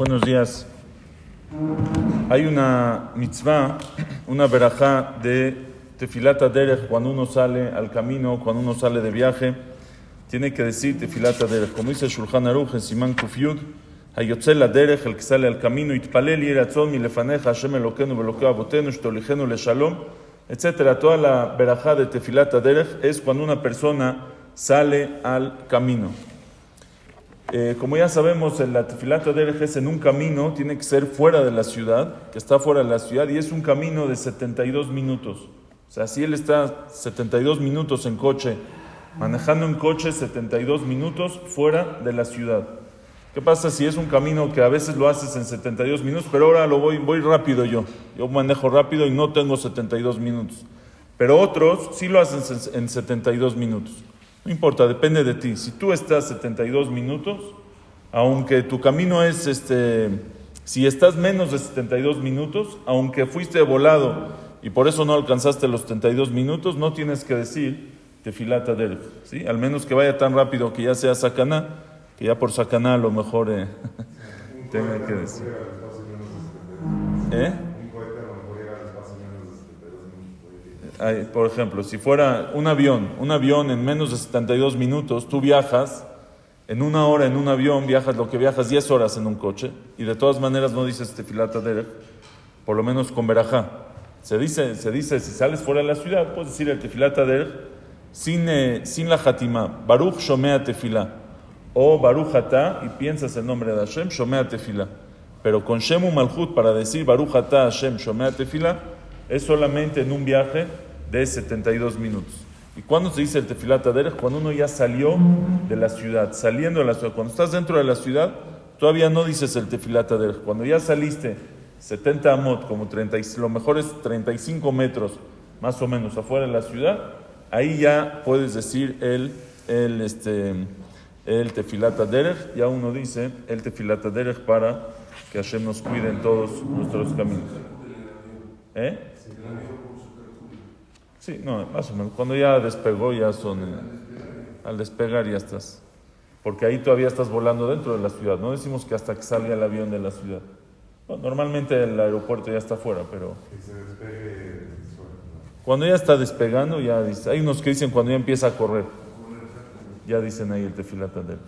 Buenos días. Hay una mitzvah, una verajá de tefilata derech cuando uno sale al camino, cuando uno sale de viaje. Tiene que decir tefilata derech. Como dice Shulchan Aruch en Simán Kufyud, Hayotzel derech, el que sale al camino, itpalel yiratzon mi lefaneja, Hashem elokenu velokeu abotenu, shtolijenu le shalom, etc. Toda la verajá de tefilata derech es cuando una persona sale al camino. Eh, como ya sabemos, la tefilata derech es en un camino, tiene que ser fuera de la ciudad, que está fuera de la ciudad, y es un camino de 72 minutos. O sea, si él está 72 minutos en coche, manejando en coche 72 minutos fuera de la ciudad. ¿Qué pasa si es un camino que a veces lo haces en 72 minutos, pero ahora lo voy, voy rápido yo? Yo manejo rápido y no tengo 72 minutos. Pero otros sí lo hacen en 72 minutos. No importa, depende de ti. Si tú estás 72 minutos, aunque tu camino es este, si estás menos de 72 minutos, aunque fuiste volado y por eso no alcanzaste los 72 minutos, no tienes que decir tefilata del, ¿sí? Al menos que vaya tan rápido que ya sea sacaná, que ya por sacaná a lo mejor eh, tenga que decir. ¿Eh? Por ejemplo, si fuera un avión, un avión en menos de 72 minutos, tú viajas en una hora en un avión, viajas lo que viajas 10 horas en un coche, y de todas maneras no dices tefilata derech, por lo menos con verajá. Se dice, se dice, si sales fuera de la ciudad, puedes decir el tefilata derech sin, eh, sin la hatimá, Baruch Shomea Tefilá, o Baruch Hatá, y piensas el nombre de Hashem, Shomea Tefilá. Pero con Shemu Malchut, para decir Baruch Hatá Hashem Shomea Tefilá, es solamente en un viaje de 72 minutos. ¿Y cuándo se dice el tefilat derech? Cuando uno ya salió de la ciudad, saliendo de la ciudad. Cuando estás dentro de la ciudad, todavía no dices el tefilat derech. Cuando ya saliste 70 amot, como 30, lo mejor es 35 metros más o menos afuera de la ciudad, ahí ya puedes decir el, el, este, el tefilat derech. Ya uno dice el tefilat derech para que Hashem nos cuide en todos nuestros caminos. ¿Eh? Sí, no, más o menos. Cuando ya despegó, ya son. Al despegar ya estás. Porque ahí todavía estás volando dentro de la ciudad. No decimos que hasta que salga el avión de la ciudad. No, normalmente el aeropuerto ya está fuera, pero. Cuando ya está despegando, ya dice. Hay unos que dicen cuando ya empieza a correr. Ya dicen ahí el tefilata de él.